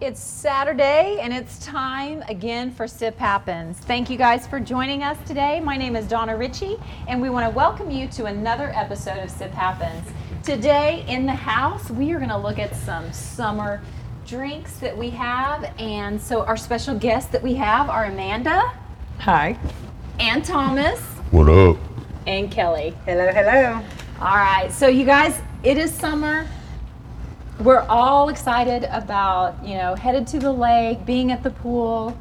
It's Saturday and it's time again for Sip Happens. Thank you guys for joining us today. My name is Donna Ritchie and we want to welcome you to another episode of Sip Happens. Today in the house, we are going to look at some summer drinks that we have. And so our special guests that we have are Amanda Hi. and Thomas What up? and Kelly. Hello, hello. All right, so you guys, it is summer. We're all excited about, you know, headed to the lake, being at the pool,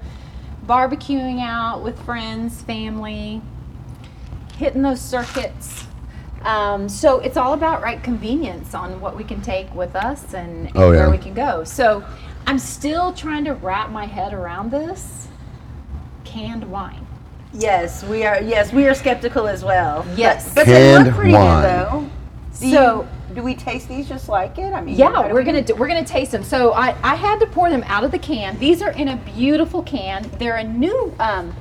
barbecuing out with friends, family, hitting those circuits. Um, so it's all about right convenience on what we can take with us and, and Oh, where we can go. So I'm still trying to wrap my head around this canned wine. Yes, we are. Yes, we are skeptical as well. Yes. but, but they Canned look pretty wine. good though. Do So- you, do we taste these just like it? I mean, Yeah, we're we- gonna do, we're gonna taste them. So I, I had to pour them out of the can. These are in a beautiful can. They're a new um,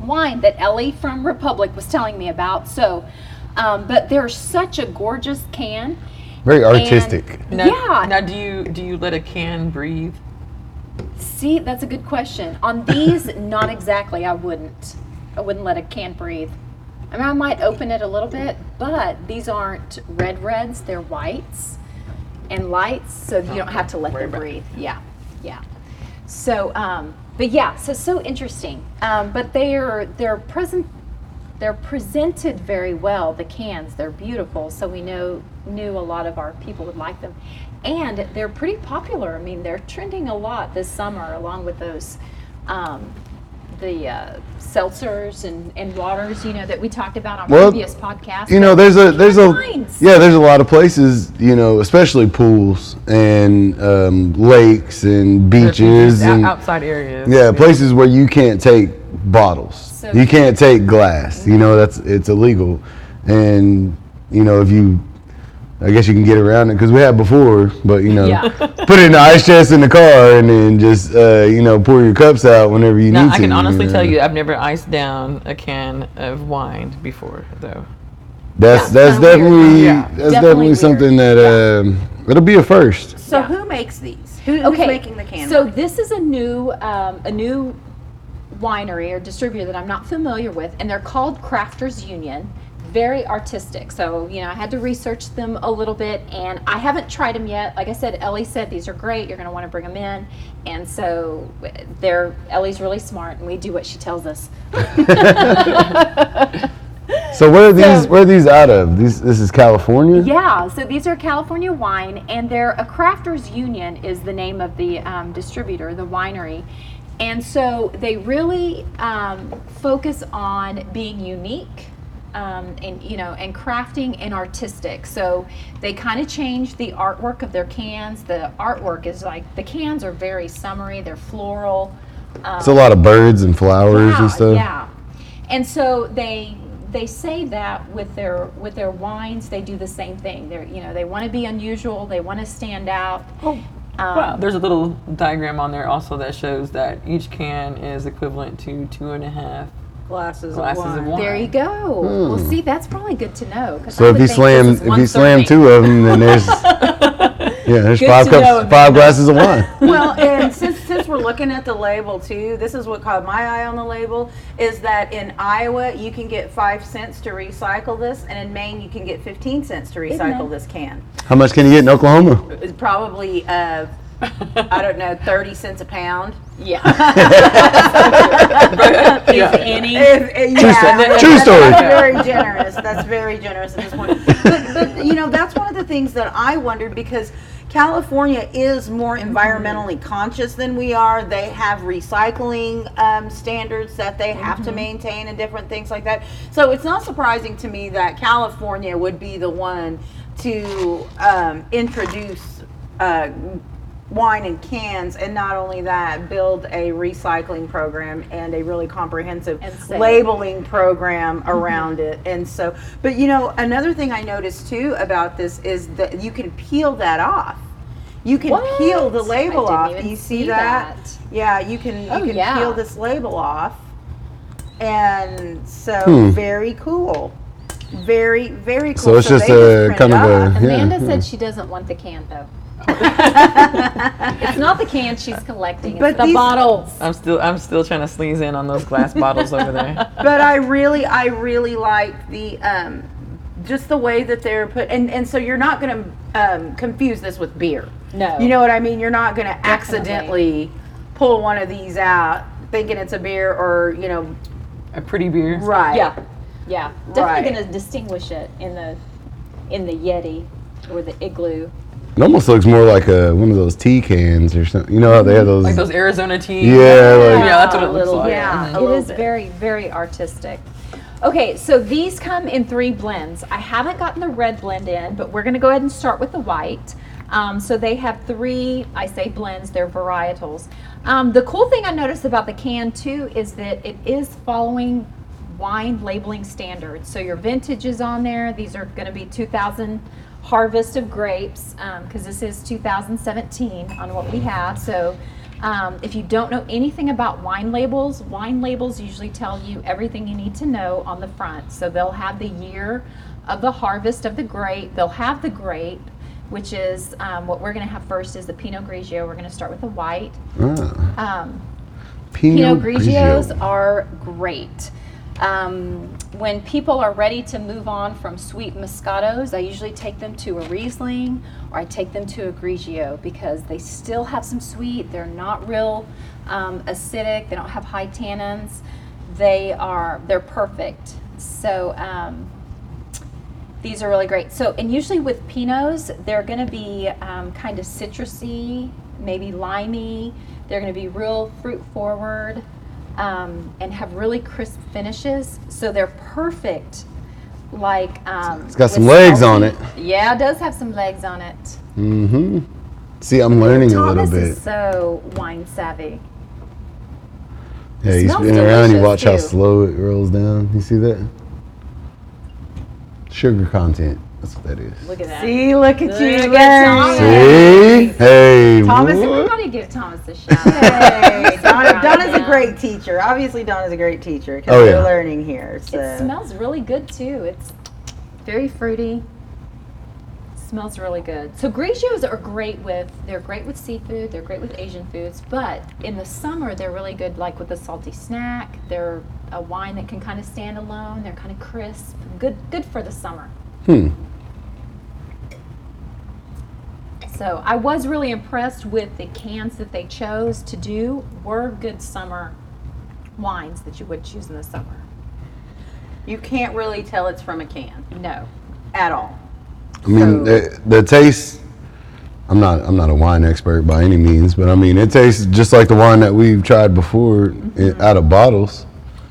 wine that Ellie from Republic was telling me about. So, um, but they're such a gorgeous can. Very artistic. Now, Yeah. Now, do you do you let a can breathe? See, that's a good question. On these, not exactly. I wouldn't. I wouldn't let a can breathe. I mean, I might open it a little bit, but these aren't red reds. They're whites and lights, so you don't have to let them breathe. Yeah, yeah. So, um, but yeah, so so interesting. Um, but they're they're present. They're presented very well. The cans, they're beautiful. So we know knew a lot of our people would like them, and they're pretty popular. I mean, they're trending a lot this summer, along with those. Um, the uh, seltzers and, and waters, you know, that we talked about on Well, previous podcasts. You know, there's a there's a wines. yeah, there's a lot of places, you know, especially pools and um, lakes and beaches and outside areas. yeah, places where you can't take bottles. So- you can't take glass. You know, that's it's illegal. And you know, if you I guess you can get around it because we had before, but you know, Yeah. put it in the ice chest in the car and then just uh, you know pour your cups out whenever you Now, need to. I can honestly know. tell you, I've never iced down a can of wine before, though. That's Yeah, that's kinda weird. definitely Yeah. that's Definitely definitely, something that um, it'll be a first. So Yeah. who makes these? Who, who's okay, making the can? So wine? this is a new um, a new winery or distributor that I'm not familiar with, and they're called Crafters Union. Very artistic. So you know, I had to research them a little bit, and I haven't tried them yet. Like I said, Ellie said these are great. You're going to want to bring them in, and so they're Ellie's really smart, and we do what she tells us. So where are these So- where are these out of? These this is California. Yeah, so these are California wine, and they're a crafters union is the name of the um, distributor, the winery, and so they really um, focus on being unique. Um, and you know, and crafting and artistic. So they kind of change the artwork of their cans. The artwork is like the cans are very summery. They're floral. Um, It's a lot of birds and flowers yeah, and stuff. Yeah, and so they they say that with their with their wines, they do the same thing. They're you know they want to be unusual. They want to stand out. Oh, Um, wow. There's a little diagram on there also that shows that each can is equivalent to two and a half glasses, glasses of of wine. wine. There you go. Well, see, that's probably good to know. 'cause I Hmm. So if would you think slam this is if one you slam serving. two of them, then there's yeah there's Good five to know cups if five you glasses of wine. well, and since since we're looking at the label too, this is what caught my eye on the label is that in Iowa you can get five cents to recycle this, and in Maine you can get fifteen cents to recycle this can. How much can you get in Oklahoma? It's probably uh, I don't know, thirty cents a pound. Yeah. yeah. If any. If- if- yeah, True story. That's very generous. That's very generous at this point. But, but you know, that's one of the things that I wondered because California is more environmentally conscious than we are. They have recycling um, standards that they have to maintain and different things like that. So it's not surprising to me that California would be the one to um, introduce. Uh, wine in cans and not only that build a recycling program and a really comprehensive labeling program around it and so but you know another thing i noticed too about this is that you can peel that off you can What? peel the label off do you see, see that? that. yeah you can Oh, you can yeah. peel this label off and so Hmm. very cool very very cool So it's just a kind of a- Yeah, Amanda yeah. said she doesn't want the can though. It's It's not the can she's collecting. It's But the these- bottles. I'm still I'm still trying to squeeze in on those glass bottles over there. but I really, I really like the um, just the way that they're put, and and so you're not going to um, confuse this with beer. No. You know what I mean? You're not going to accidentally pull one of these out thinking it's a beer, or you know, A pretty beer. right? Yeah, yeah. Definitely Right. going to distinguish it in the in the Yeti or the Igloo. It almost looks more like a one of those tea cans or something. You know how they have those. Like those Arizona tea. Yeah, like- yeah, that's what it looks little- like. yeah. Mhm. A It little is bit. very, very artistic. Okay, so these come in three blends. I haven't gotten the red blend in, but we're going to go ahead and start with the white. Um, so they have three, I say blends, they're varietals. Um, the cool thing I noticed about the can too is that it is following wine labeling standards. So your vintage is on there. These are going to be 2000 harvest of grapes because this is 2017 on what we have. So um, if you don't know anything about wine labels, wine labels usually tell you everything you need to know on the front. So they'll have the year of the harvest of the grape. They'll have the grape, which is um, what we're going to have first is the Pinot Grigio. We're going to start with the white. Ah, Um, Pinot, Pinot Grigios Grigio. are great. Um, when people are ready to move on from sweet Moscatos, I usually take them to a Riesling or I take them to a Grigio because they still have some sweet. They're not real um, acidic. They don't have high tannins. They are they're perfect. So um, these are really great. So, and usually with Pinots, they're going to be um, kind of citrusy, maybe limey. They're going to be real fruit forward um, and have really crisp finishes. So they're perfect. Like um, It's got some legs on it. Yeah, it does have some legs on it. Mm-hmm. See, I'm learning a little Thomas bit. is so wine savvy. Yeah, you smells spin it around, you watch how slow it rolls down. You see that? Sugar content. That's what that is. Look at that. See, look at Look you, at learning. Thomas. See? Hey, Thomas, boy. Everybody give Thomas a shout. Hey, Donna, Right Donna's a great teacher. Obviously, Donna's a great teacher because Oh, we're learning here. So. It smells really good too. It's very fruity. Smells really good. So Grigios are great with they're great with seafood, they're great with Asian foods, but in the summer they're really good like with a salty snack. They're a wine that can kind of stand alone. They're kind of crisp. Good good for the summer. Hmm. So I was really impressed with the cans that they chose to do were good summer wines that you would choose in the summer. You can't really tell it's from a can No. at all. I mean, the, the taste. I'm not. I'm not a wine expert by any means, but I mean, it tastes just like the wine that we've tried before Mm-hmm. i- out of bottles.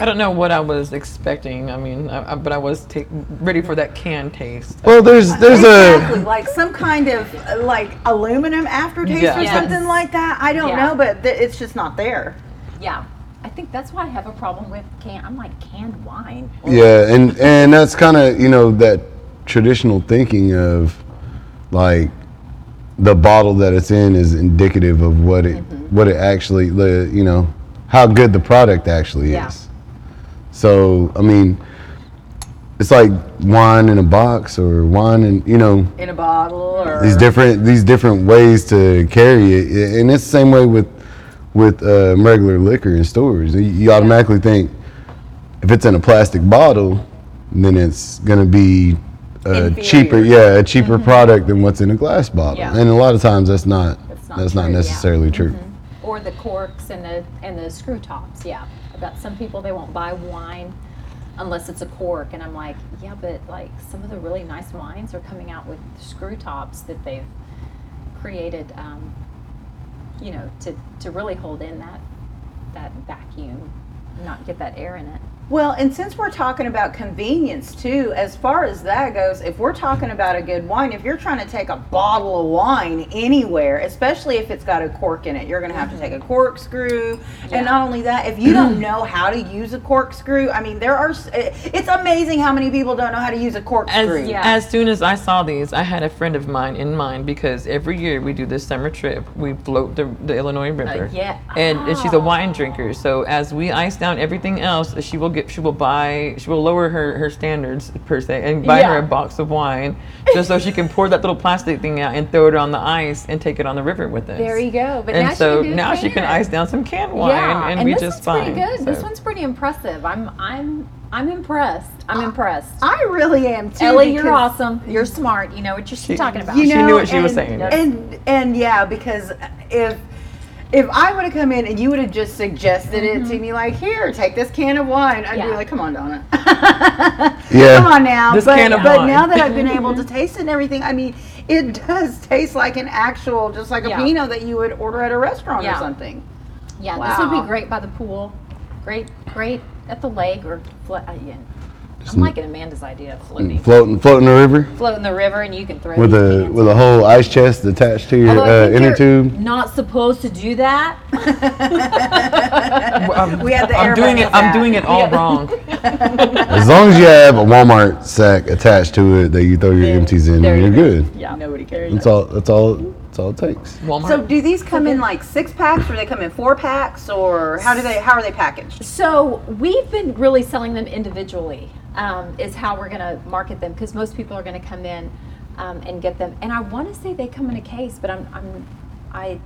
I don't know what I was expecting. I mean, I, I, but I was ta- ready for that can taste. Well, there's there's exactly, a like some kind of uh, like aluminum aftertaste Yeah. or Yes. something like that. I don't Yeah. know, but th- it's just not there. Yeah. I think that's why I have a problem with can. I'm like canned wine. yeah, and and that's kind of you know that traditional thinking of like the bottle that it's in is indicative of what it Mm-hmm. what it actually the you know how good the product actually Yeah. is. So I mean, it's like wine in a box or wine in you know In a bottle or these different these different ways to carry it, and it's the same way with with uh, regular liquor in stores. You, you automatically think if it's in a plastic bottle, then it's gonna be a Inferior. cheaper, yeah, a cheaper mm-hmm. product than what's in a glass bottle. Yeah. And a lot of times that's not That's not that's not true, yeah. necessarily true. Mm-hmm. Or the corks and the and the screw tops. Yeah. About some people they won't buy wine unless it's a cork and I'm like, yeah, but like some of the really nice wines are coming out with screw tops that they've created um, you know, to, to really hold in that that vacuum, not get that air in it. Well, and since we're talking about convenience too, as far as that goes, if we're talking about a good wine, if you're trying to take a bottle of wine anywhere, especially if it's got a cork in it, you're going to have to take a mm-hmm. corkscrew. Yeah. And not only that, if you don't know how to use a corkscrew, I mean, there are, eh, it's amazing how many people don't know how to use a corkscrew. As, Yeah. as soon as I saw these, I had a friend of mine in mind because every year we do this summer trip. We float the, the Illinois uh, River. yeah. And, and she's a Oh. wine drinker. So as we ice down everything else, she will get she will buy she will lower her her standards per se and buy her a box of wine just so she can pour that little plastic thing out and throw it on the ice and take it on the river with us. There you go. But and now so she can do now she can ice down some canned wine Yeah, and, and we this just one's fine. pretty good. This one's pretty impressive. I'm I'm I'm impressed. I'm impressed. I really am too. Ellie, you're awesome. You're smart. You know what you're She- talking about. You She know, knew what she was saying. And and yeah, because if if I would have come in and you would have just suggested it to me, like, here, take this can of wine, I'd be Mm-hmm. Like, come on, Donna. Yeah. Come on now. This but, can of but wine. now that I've been able to taste it and everything, I mean, it does taste like an actual, just like a Yeah. Pinot that you would order at a restaurant Yeah. or something. yeah, this would be great by the pool. Great, great at the lake or flo- uh, yeah. I'm liking Amanda's idea of floating. Floating, floating the river Float in the river and you can throw with these a cans with a whole ice chest attached to your Although I uh, think inner you're tube. Not supposed to do that. I'm, We had the I'm air doing it. bubbles I'm out. doing it all wrong. As long as you have a Walmart sack attached to it that you throw your empties in, there you're you go. good. yeah. Nobody cares. That's all. That's all. That's all it takes. Walmart. So do these come in like six packs or they come in four packs or how do they how are they packaged? So we've been really selling them individually. Um, is how we're going to market them because most people are going to come in um, and get them. And I want to say they come in a case, but I'm I'm I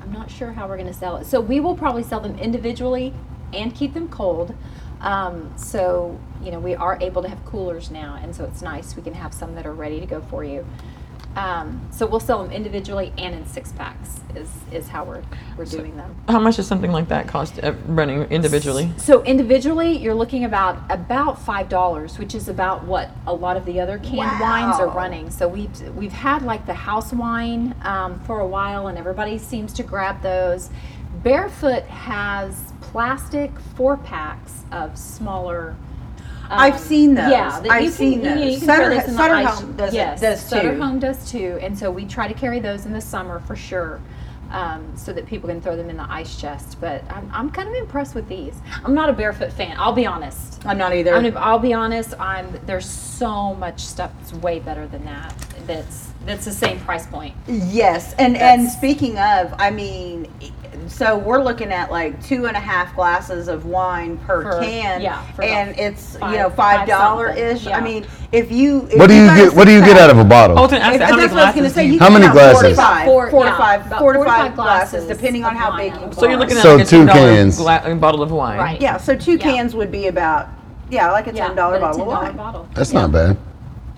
I'm not sure how we're going to sell it. So we will probably sell them individually and keep them cold. Um, so you know we are able to have coolers now, and so it's nice. We can have some that are ready to go for you. Um, so we'll sell them individually and in six packs. Is is how we're we're doing them. How much does something like that cost uh, running individually? So individually, you're looking about about five dollars, which is about what a lot of the other canned wines are running. So we've we've had like the house wine um, for a while, and everybody seems to grab those. Barefoot has plastic four packs of smaller. Um, I've seen those. Yeah, I've seen can, you know, those. you Sutter- Sutter ice- Home does it- does Sutter too. Home does too, and so we try to carry those in the summer for sure, um, so that people can throw them in the ice chest. But I'm, I'm kind of impressed with these. I'm not a barefoot fan. I'll be honest. I'm not either. I'm, I'll be honest. I'm there's so much stuff that's way better than that. That's that's the same price point. Yes, and and speaking of, I mean, so we're looking at like two and a half glasses of wine per For- can, yeah, and it's five- you know five five dollar ish. something, I mean, if you if What do you got a get? What do you get out of a bottle? Holton asked If, how many that's what I was going to glasses say. do You you How many have glasses? Four to five, Four- four to yeah, five, four to four to five five glasses, glasses depending on how big. out of you a So you're looking at So like a two $10 cans. gla- bottle of wine. Right. Yeah, so two Yeah. cans would be about yeah, like a ten dollar but bottle of $10 wine. bottle. That's Yeah. not bad.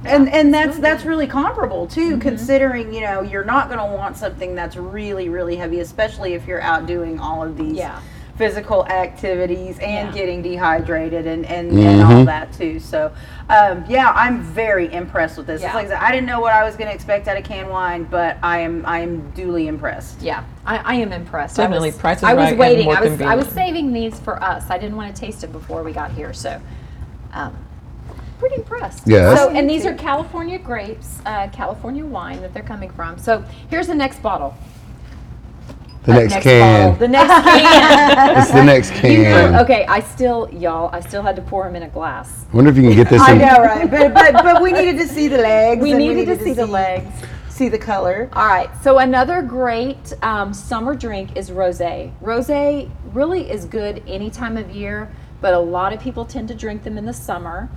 And and that's really that's really comparable too considering you know you're not going to want something that's really really heavy especially if you're out doing all of these Yeah. physical activities and Yeah. getting dehydrated and and, and all that too so um, yeah i'm very impressed with this Yeah. like I, said, I didn't know what i was going to expect out of canned wine but i am i am duly impressed Yeah, I, I am impressed. Definitely, I was, price is I was right and waiting. more I was I was saving these for us. I didn't want to taste it before we got here, so um, pretty impressed. Yeah, So, and these are California grapes, uh, California wine that they're coming from. So here's the next bottle. The Uh, next, bottle. can. The next can. It's the next You know, can. okay, I still, y'all, I still had to pour them in a glass. I wonder if you can get this i in. know right but but but we needed to see the legs We and needed to see the legs. see the color All right. So another great um, summer drink is rosé. Rosé really is good any time of year, but a lot of people tend to drink them in the summer.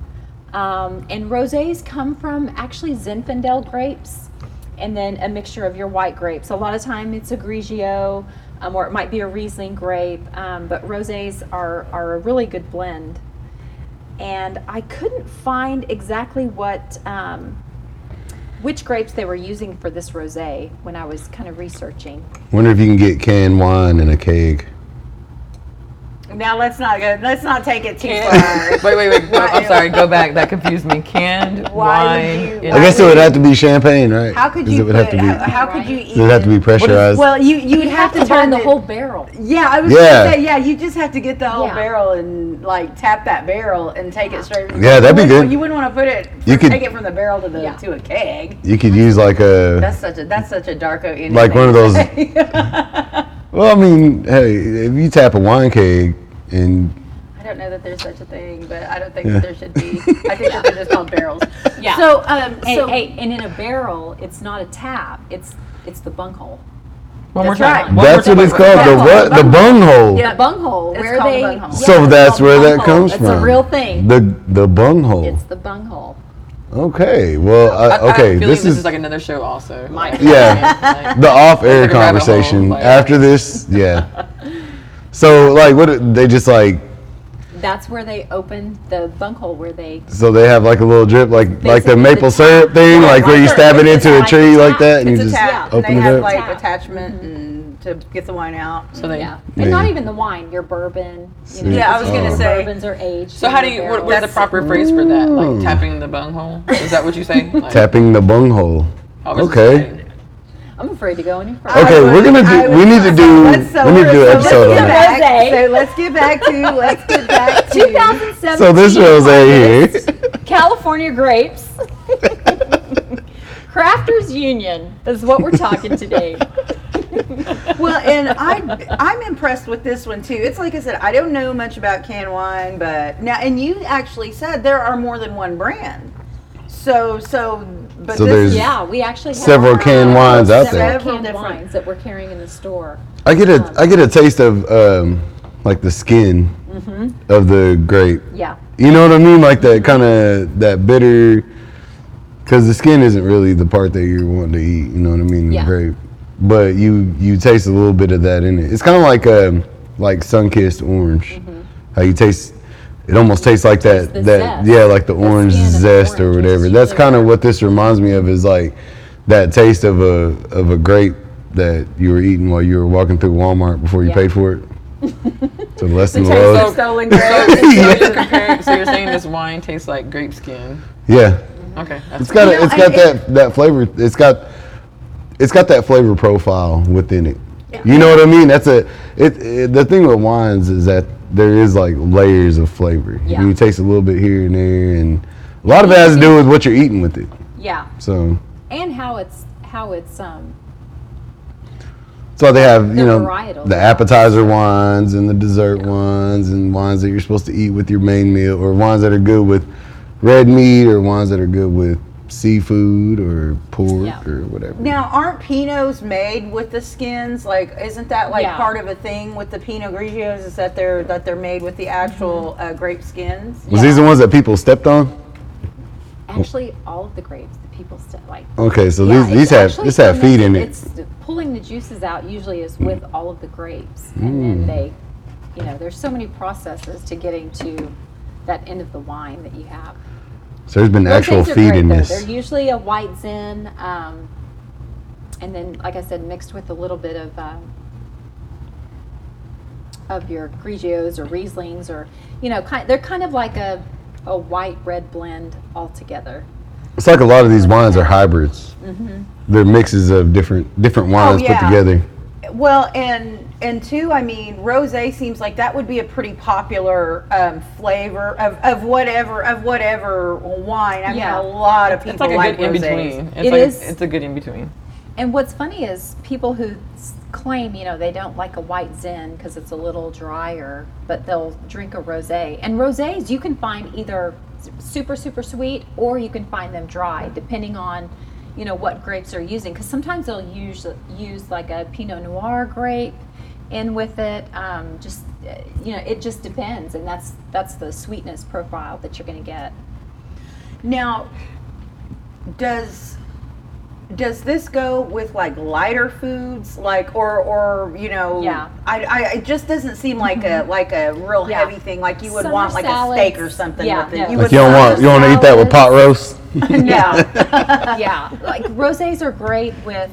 Um, and rosés come from actually Zinfandel grapes, and then a mixture of your white grapes. A lot of time it's a Grigio, um, or it might be a Riesling grape. Um, but rosés are are a really good blend. And I couldn't find exactly what. Um, which grapes they were using for this rosé when I was kind of researching. Wonder if you can get canned wine in a keg. Now let's not go let's not take it too Canned- far wait, wait, wait. Go, I'm sorry. Go back. That confused me. Canned wine. you- in guess it would have to be champagne, right? how could 'Cause you It would have to be. how, how could you It would have to be pressurized. well you you would You have, to burn turn the it- whole barrel. Yeah, I was Yeah. gonna say, yeah, you just have to get the whole Yeah. barrel and like tap that barrel and take it straight. Yeah, that'd be good. You wouldn't want to put it. You could- take it from the barrel to the Yeah. to a keg. you could use like a. That's such a that's such a Darko Indian. Like one of those- Well, I mean, hey, if you tap a wine keg and I don't know that there's such a thing, but I don't think Yeah. that there should be. I think that they're just called barrels. Yeah. So um Hey, so hey, and in a barrel, it's not a tap; it's it's the bunghole. One more That's right. time. One That's more what it's called. The what? The bunghole. Yeah. The bunghole, It's where called the they. bunghole. yeah, So it's that's called where that comes It's from. It's a real thing. The the bunghole. It's the bunghole. Okay. Well, I, I, I have a okay. feeling This this is is like another show also. Like, Yeah. like- the off-air Like hole, conversation after this. Yeah. So like, what they just like? That's where they open the bunghole where they. So they have like a little drip, like like the maple the syrup tap. thing, Yeah, like where you stab it into a tree the like that, and It's you a just tap, and open they it have up. like Tap. attachment mm-hmm. and to get the wine out. So they. Yeah, Yeah. and not even the wine. Your bourbon. You know, Yeah, I was gonna your say- bourbons are aged. So how do you? What, what is the That's- proper phrase for that? Like tapping the bunghole? Is that what you say? Like, Tapping the bunghole. I was Okay. Excited. I'm afraid to go any further. Okay, I we're gonna do. would- We need to do. So We need to do an episode let's on that. back- So let's get back to let's get back to 2017. So this rose here. California grapes. Crafters Union is what we're talking today. Well, and I I'm impressed with this one too. It's like I said, I don't know much about canned wine, but now and you actually said there are more than one brand. So so but So this there's- Yeah, we actually have Several canned wines out there. Several canned different- wines that we're carrying in the store. I get a I get a um, taste of um, like the skin mm-hmm. of the grape. Yeah, You know what I mean? Like that kind of that bitter, because the skin isn't really the part that you're wanting to eat. You know what I mean? The Yeah. grape, but you you taste a little bit of that in it. It's kind of like a like sun-kissed orange. Mm-hmm. How you taste. It almost tastes like that. that zest. yeah, like the The orange skin the zest or whatever. That's kind of what- what this reminds me of. Is like that taste of a of a grape that you were eating while you were walking through Walmart before you Yeah. paid for it. So less than taste love. So, grapes. so you're comparing. So you're saying this wine tastes like grape skin? Yeah. Okay. It's got You a, know, it's got and that that flavor. It's got it's got that flavor profile within it. You know what I mean? That's a it, it. The thing with wines is that there is like layers of flavor. Yeah. You taste a little bit here and there, and a lot of it has to do with what you're eating with it. yeah, So and how it's how it's um so they have you know the appetizer wines and the dessert wines and wines that you're supposed to eat with your main meal, or wines that are good with red meat, or wines that are good with seafood or pork Yeah. or whatever. Now, aren't Pinots made with the skins? Like, isn't that like Yeah. part of a thing with the Pinot Grigios? Is that they're that they're made with the actual uh, grape skins? Was these the ones that people stepped on? actually all of the grapes that people still like. Okay, so Yeah, these it's these have actually this have feed in it. It's pulling the juices out. Usually is with all of the grapes, and Mm. then they, you know, there's so many processes to getting to that end of the wine that you have. So there's been actual Rosés are feed great, in though. this. They're usually a white Zin, um, and then, like I said, mixed with a little bit of um, of your Grigios or Rieslings, or you know, kind. They're kind of like a a white red blend altogether. It's like a lot of these wines are hybrids. They're mixes of different different wines yeah. put together. Well, and and two, I mean, rosé seems like that would be a pretty popular um, flavor of, of whatever of whatever wine. I Yeah. mean, a lot of people It's like a like good in between. It's It like is- it's a good in between. And what's funny is people who claim, you know, they don't like a white zin because it's a little drier, but they'll drink a rosé. And rosés you can find either super super sweet or you can find them dry, depending on, you know, what grapes they're using. Because sometimes they'll use use like a Pinot Noir grape in with it. Um, just uh, you know, it just depends, and that's that's the sweetness profile that you're going to get. Now, does does this go with like lighter foods, like or or you know? Yeah. I, I it just doesn't seem like a like a real Yeah. heavy thing. Like you would Summer want like salads. a steak or something Yeah, with it. no. You Like would you don't want you want to eat that with pot roast. Yeah. yeah. Like rosés are great with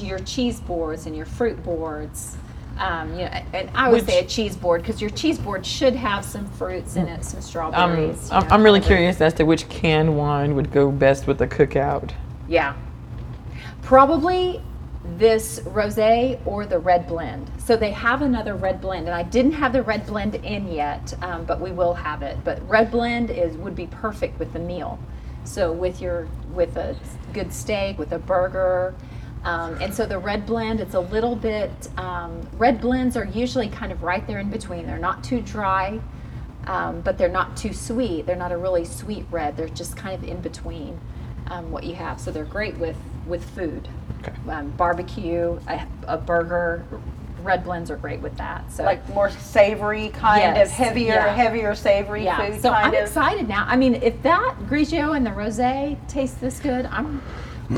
your cheese boards and your fruit boards. Um, you know, and I would Which- say a cheese board because your cheese board should have some fruits in it, some Um, strawberries. you I'm, know, I'm really a- curious as to which canned wine would go best with the cookout. Yeah. Probably this rosé or the red blend. So they have another red blend, and I didn't have the red blend in yet, um, but we will have it. But red blend is would be perfect with the meal. So with your with a good steak, with a burger. Um, and so the red blend, it's a little bit, um, red blends are usually kind of right there in between. They're not too dry, um, but they're not too sweet. They're not a really sweet red. They're just kind of in between um, what you have. So they're great with with food. um, barbecue, a, a burger. Red blends are great with that. So like more savory kind Yes, of heavier, yeah. heavier savory yeah, food so kind I'm of. excited now. I mean, if that Grigio and the rosé taste this good, I'm.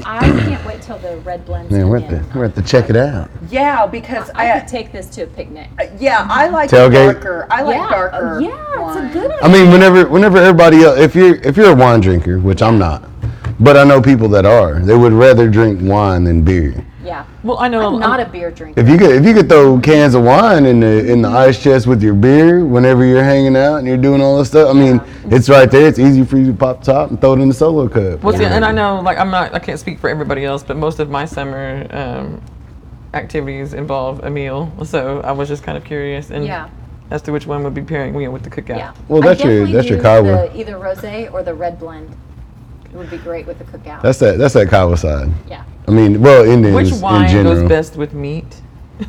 I can't wait till the red blends. Man, come we're at in. the we're at the check it out. Yeah, because I I, could take this to a picnic. Uh, yeah, I like Tailgate. darker. I like yeah, darker. Oh, yeah, it's a wine. good. I mean, whenever whenever everybody else, if you're if you're a wine drinker, which I'm not, but I know people that are, they would rather drink wine than beer. Yeah, Well, I know I'm not a beer drinker. If you could if you could throw cans of wine in the in the ice chest with your beer whenever you're hanging out and you're doing all this stuff, I mean, it's right there. It's easy for you to pop top and throw it in the solo cup. Well, see, and I know, like, I'm not, I can't speak for everybody else, but most of my summer um, activities involve a meal. So I was just kind of curious, and Yeah. as to which one would be pairing, you know, with the cookout. Yeah. Well, I that's your- that's your do Kiowa. Either rosé or the red blend. It would be great with the cookout. That's that that's that Kiowa side. yeah. I mean, well, Indians Which in wine general. goes best with meat?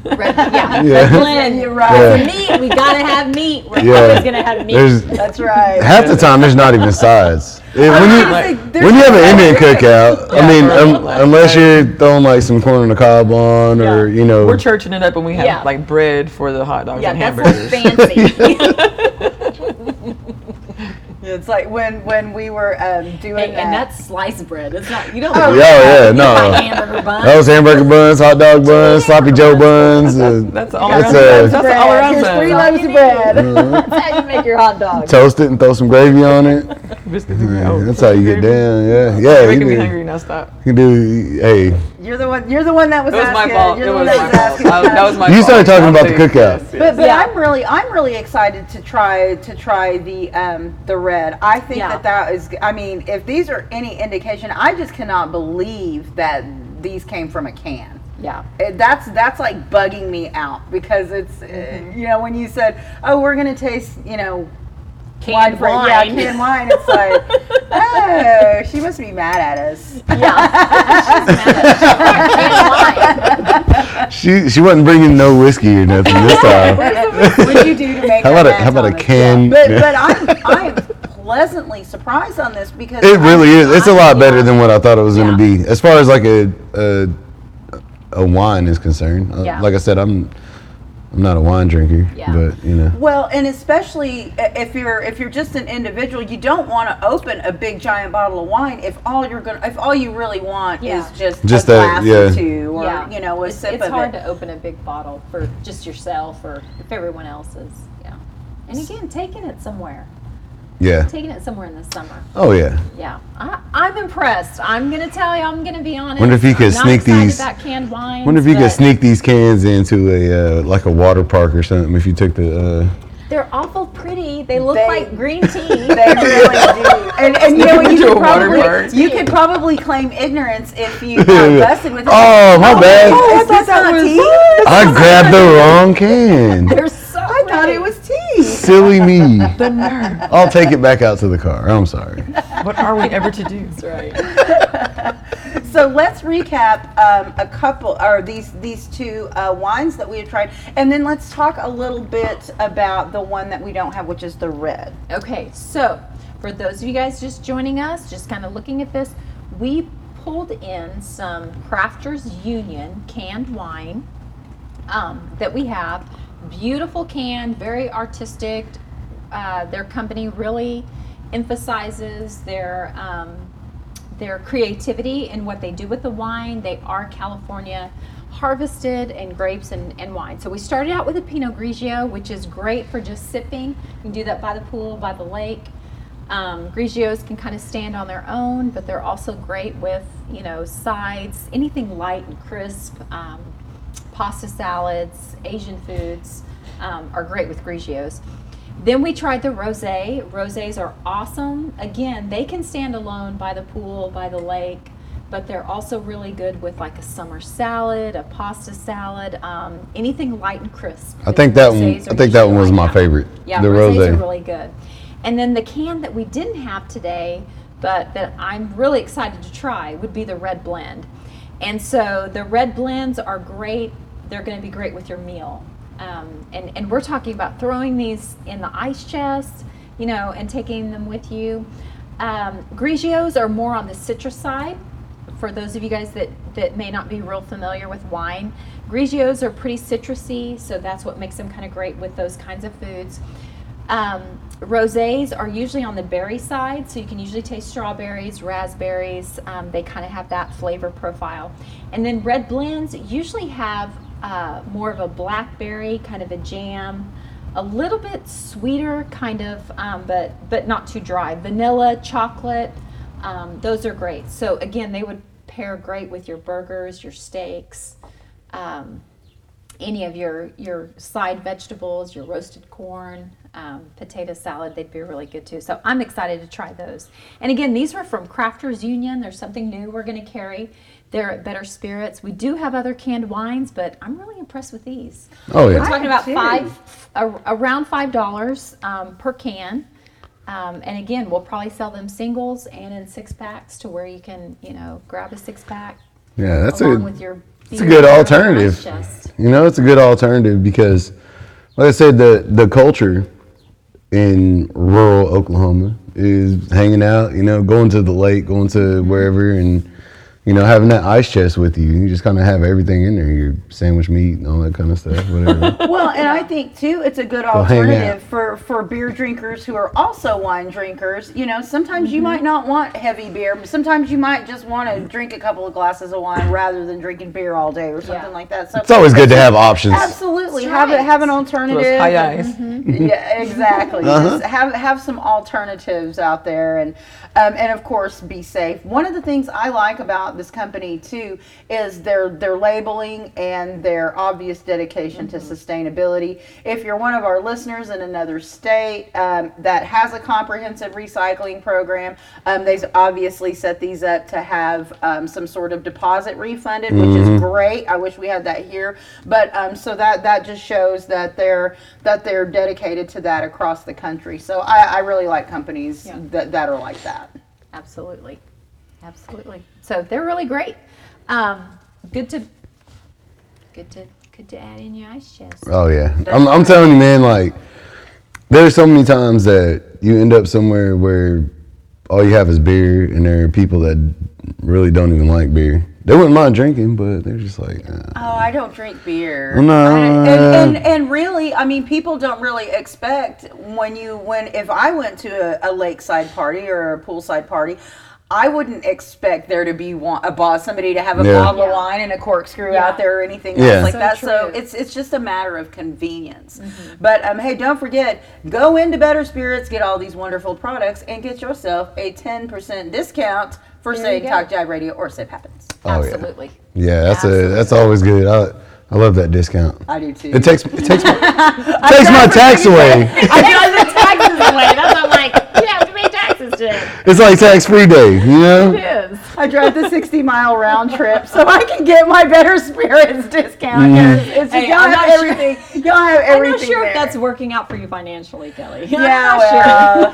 Red, yeah. Yeah. Red blend. You're right. Yeah. Meat. We gotta have meat. We're Yeah. always gonna have meat. There's That's right. half the time it's not even sides. It- when you Like- when you have an Indian better. cookout, I mean, for um, like- unless you're throwing like some corn on the cob on, or you know, We're churching it up, and we have Yeah. like bread for the hot dogs yeah, and that's hamburgers. like fancy. It's like when when we were um, doing and, that. and that's sliced bread. It's not. You don't. Oh, yeah, yeah, you no. buy hamburger buns. Those hamburger buns, hot dog buns, sloppy Joe buns, uh, That's all That's around. a- That's all around. Here's sound. three loaves of bread. That's how you make your hot dog. toast it and throw some gravy on it. Biscuits and gravy. Oh, That's how you get down. Yeah, yeah. You're You making me can, hungry now. Stop. you can do. Hey, You're the one. You're the one that was It was my fault. You're It the was my fault. was. I- That was my You fault. started talking about the take- cookout. yes, yes. But, but Yeah. I'm really I'm really excited to try to try the um, the red. I think Yeah. that that is. I mean, if these are any indication, I just cannot believe that these came from a can. Yeah. It- That's that's like bugging me out because it's uh, Mm-hmm. you know when you said oh we're gonna taste you know Canned for- wine. yeah canned wine it's like oh she must be mad at us Yeah. she she wasn't bringing no whiskey or nothing this time. what would you do to make How about a how about a can? But yeah. but I'm I'm pleasantly surprised on this because It really I- is. It's a I- lot better than what I thought it was Yeah. going to be. As far as like a a, a wine is concerned. Uh, Yeah. Like I said, I'm I'm not a wine drinker, Yeah. but you know. Well, and especially if you're if you're just an individual, you don't want to open a big giant bottle of wine if all you're gonna if all you really want Yeah. is just, Just a that- glass yeah. or two or yeah. you know a it's, sip it's of hard it. to open a big bottle for just yourself or if everyone else is. Yeah. And again, taking it somewhere. Yeah. Taking it somewhere in the summer. Oh yeah. Yeah, I, I'm impressed. I'm gonna tell you. I'm gonna be honest. Wonder if you could I'm not sneak excited these- About canned wines. Wonder if you could but sneak these cans into a uh, like a water park or something. If you took the. Uh, They're awful pretty. They look They- like green tea. They really do, and, and you know what, you could probably you could probably claim ignorance if you got busted with it. Oh, my bad. Oh, I thought that was- tea? I grabbed the wrong can. They're so. I thought it was tea. Silly me. The nerve. I'll take it back out to the car. I'm sorry. What are we ever to do? That's right. So let's recap um, a couple, or these these two uh, wines that we have tried, and then let's talk a little bit about the one that we don't have, which is the red. Okay, so for those of you guys just joining us, just kind of looking at this, we pulled in some Crafters Union canned wine um, that we have. Beautiful can, very artistic. Uh, their company really emphasizes their um, their creativity in what they do with the wine. They are California harvested and grapes and, and wine. So we started out with a Pinot Grigio, which is great for just sipping. You can do that by the pool, by the lake. Um, Grigios can kind of stand on their own, but they're also great with, you know, sides, anything light and crisp. Um, pasta salads, Asian foods um, are great with Grigios. Then we tried the rosé. Rosés are awesome. Again, they can stand alone by the pool, by the lake, but they're also really good with like a summer salad, a pasta salad, um, anything light and crisp. I think that one. I think that one was my favorite. Yeah, the rosés rosé. are really good. And then the can that we didn't have today, but that I'm really excited to try, would be the red blend. And so the red blends are great. They're going to be great with your meal. Um, and, and we're talking about throwing these in the ice chest, you know, and taking them with you. Um, Grigios are more on the citrus side. for those of you guys that, that may not be real familiar with wine, Grigios are pretty citrusy, so that's what makes them kind of great with those kinds of foods. Um, rosés are usually on the berry side, so you can usually taste strawberries, raspberries. Um, they kind of have that flavor profile. And then red blends usually have uh, more of a blackberry, kind of a jam, a little bit sweeter, kind of, um, but but not too dry. Vanilla, chocolate, um, those are great. So again, they would pair great with your burgers, your steaks. Um, any of your your side vegetables, your roasted corn, um, potato salad, they'd be really good too. So I'm excited to try those. And again, these are from Crafters Union. There's something new we're going to carry. They're at Better Spirits. We do have other canned wines, but I'm really impressed with these. Oh We're yeah. talking about too. five, a, around five dollars um, per can. Um, and again, we'll probably sell them singles and in six packs to where you can, you know, grab a six pack Yeah, that's along a with your. it's a good alternative. ice. You know, it's a good alternative because, like I said, the the culture in rural Oklahoma is hanging out. You know, going to the lake, going to wherever, and you know, having that ice chest with you. You just kind of have everything in there. Your sandwich meat and all that kind of stuff. Whatever. Well, and I think too, it's a good Go hang alternative for for beer drinkers who are also wine drinkers. You know, sometimes you might not want heavy beer, but sometimes you might just want to drink a couple of glasses of wine rather than drinking beer all day or something Yeah. like that. So it's always good to have options. Absolutely, That's have a, have an Those alternative. high and- eyes. yeah, exactly. Uh-huh. Just have have some alternatives out there, and um, and of course be safe. One of the things I like about this company too is their their labeling and their obvious dedication to sustainability. If you're one of our listeners in another state um, that has a comprehensive recycling program, um, they've obviously set these up to have um, some sort of deposit refunded, which is great. I wish we had that here, but um, so that that just shows that they're that they're dedicated to that across the country. So I, I really like companies Yeah. that, that are like that. Absolutely, absolutely. So they're really great. Um, good to, good to, good to add in your ice chest. Oh yeah, I'm, I'm telling you, man. Like, there's so many times that you end up somewhere where all you have is beer, and there are people that really don't even like beer. They wouldn't mind drinking, but they're just like, uh, Oh, I don't drink beer. No. I- and, and and really, I mean, people don't really expect when you when if I went to a, a lakeside party or a poolside party. I wouldn't expect there to be one, a boss, somebody to have a Yeah. bottle of wine and a corkscrew Yeah. out there or anything Yeah. else like So that. So it's it's just a matter of convenience. But um, hey, don't forget, go into Better Spirits, get all these wonderful products, and get yourself a ten percent discount for There saying. Talk Jive Radio or Sip Happens. oh Absolutely. yeah. That's a that's always good. I I love that discount. I do too. It takes it takes my, takes my tax away. I know the taxes away. That's why I'm like, you have to pay taxes, Jen. It's like tax free day, you know. It is. I drive the 60 mile round trip so I can get my Better Spirits discount. Mm-hmm. 'cause It's, Hey, y'all I'm have not sure- everything. Y'all have everything. I'm not sure there. if that's working out for you financially, Kelly. Yeah, I'm not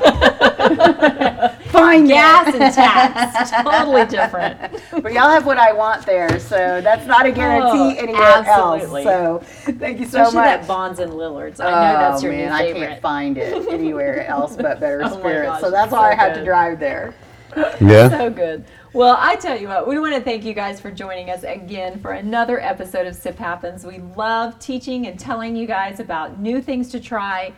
well, fine. Gas then. and tax, totally different. But y'all have what I want there, so that's not a guarantee Oh, anywhere absolutely. else. So thank you so much. Especially much. that Bonds and Lillards. I know that's your oh, man, new I can't find it anywhere else but Better Oh Spirits. gosh, so that's why so I had to drive there. Yeah. so good. Well, I tell you what, we want to thank you guys for joining us again for another episode of Sip Happens. We love teaching and telling you guys about new things to try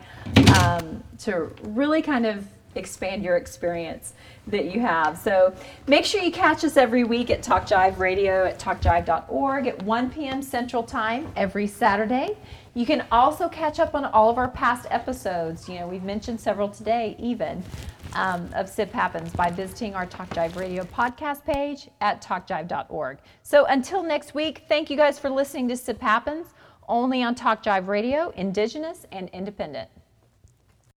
um, to really kind of expand your experience that you have. So make sure you catch us every week at Talk Jive Radio at talkjive.org at 1 p.m. Central Time every Saturday. You can also catch up on all of our past episodes. You know, we've mentioned several today, even um, of Sip Happens by visiting our Talk Jive Radio podcast page at talkjive.org. So until next week, thank you guys for listening to Sip Happens only on Talk Jive Radio, Indigenous and Independent.